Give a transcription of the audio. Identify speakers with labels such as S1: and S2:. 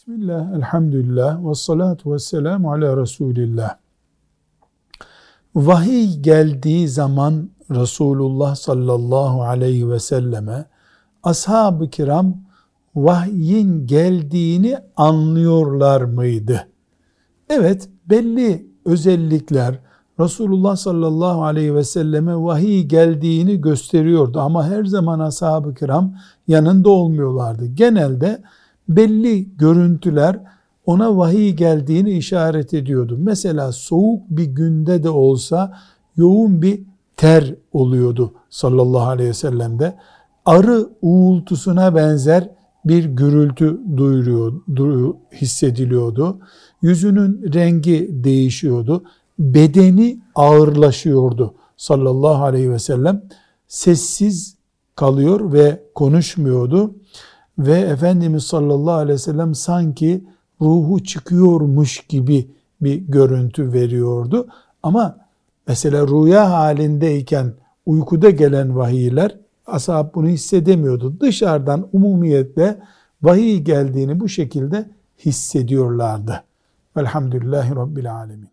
S1: Bismillah, elhamdülillah, ve salatu ve selamu ala Resulillah. Vahiy geldiği zaman Resulullah sallallahu aleyhi ve selleme ashab-ı kiram vahyin geldiğini anlıyorlar mıydı? Evet, belli özellikler Resulullah sallallahu aleyhi ve selleme vahiy geldiğini gösteriyordu ama her zaman ashab-ı kiram yanında olmuyorlardı. Genelde belli görüntüler ona vahiy geldiğini işaret ediyordu. Mesela soğuk bir günde de olsa yoğun bir ter oluyordu sallallahu aleyhi ve sellem'de. Arı uğultusuna benzer bir gürültü duyuruyor, hissediliyordu. Yüzünün rengi değişiyordu. Bedeni ağırlaşıyordu sallallahu aleyhi ve sellem. Sessiz kalıyor ve konuşmuyordu ve Efendimiz sallallahu aleyhi ve sellem sanki ruhu çıkıyormuş gibi bir görüntü veriyordu. Ama mesela rüya halindeyken uykuda gelen vahiyler ashab bunu hissedemiyordu. Dışarıdan umumiyetle vahiy geldiğini bu şekilde hissediyorlardı. Velhamdülillahi Rabbil Alemin.